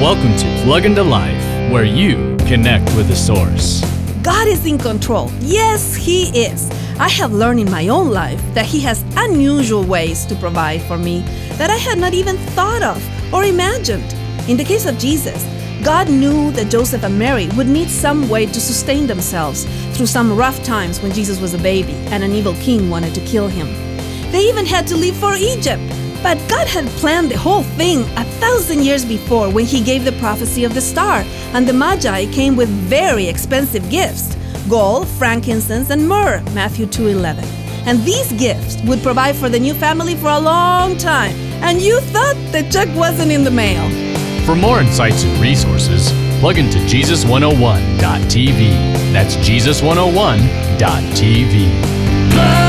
Welcome to Plug into Life, where you connect with the source. God is in control. Yes, He is. I have learned in my own life that He has unusual ways to provide for me that I had not even thought of or imagined. In the case of Jesus, God knew that Joseph and Mary would need some way to sustain themselves through some rough times when Jesus was a baby and an evil king wanted to kill him. They even had to leave for Egypt. But God had planned the whole thing a thousand years before when He gave the prophecy of the star, and the Magi came with very expensive gifts gold, frankincense, and myrrh, Matthew 2:11. And these gifts would provide for the new family for a long time, and you thought the check wasn't in the mail. For more insights and resources, plug into Jesus101.tv. That's Jesus101.tv.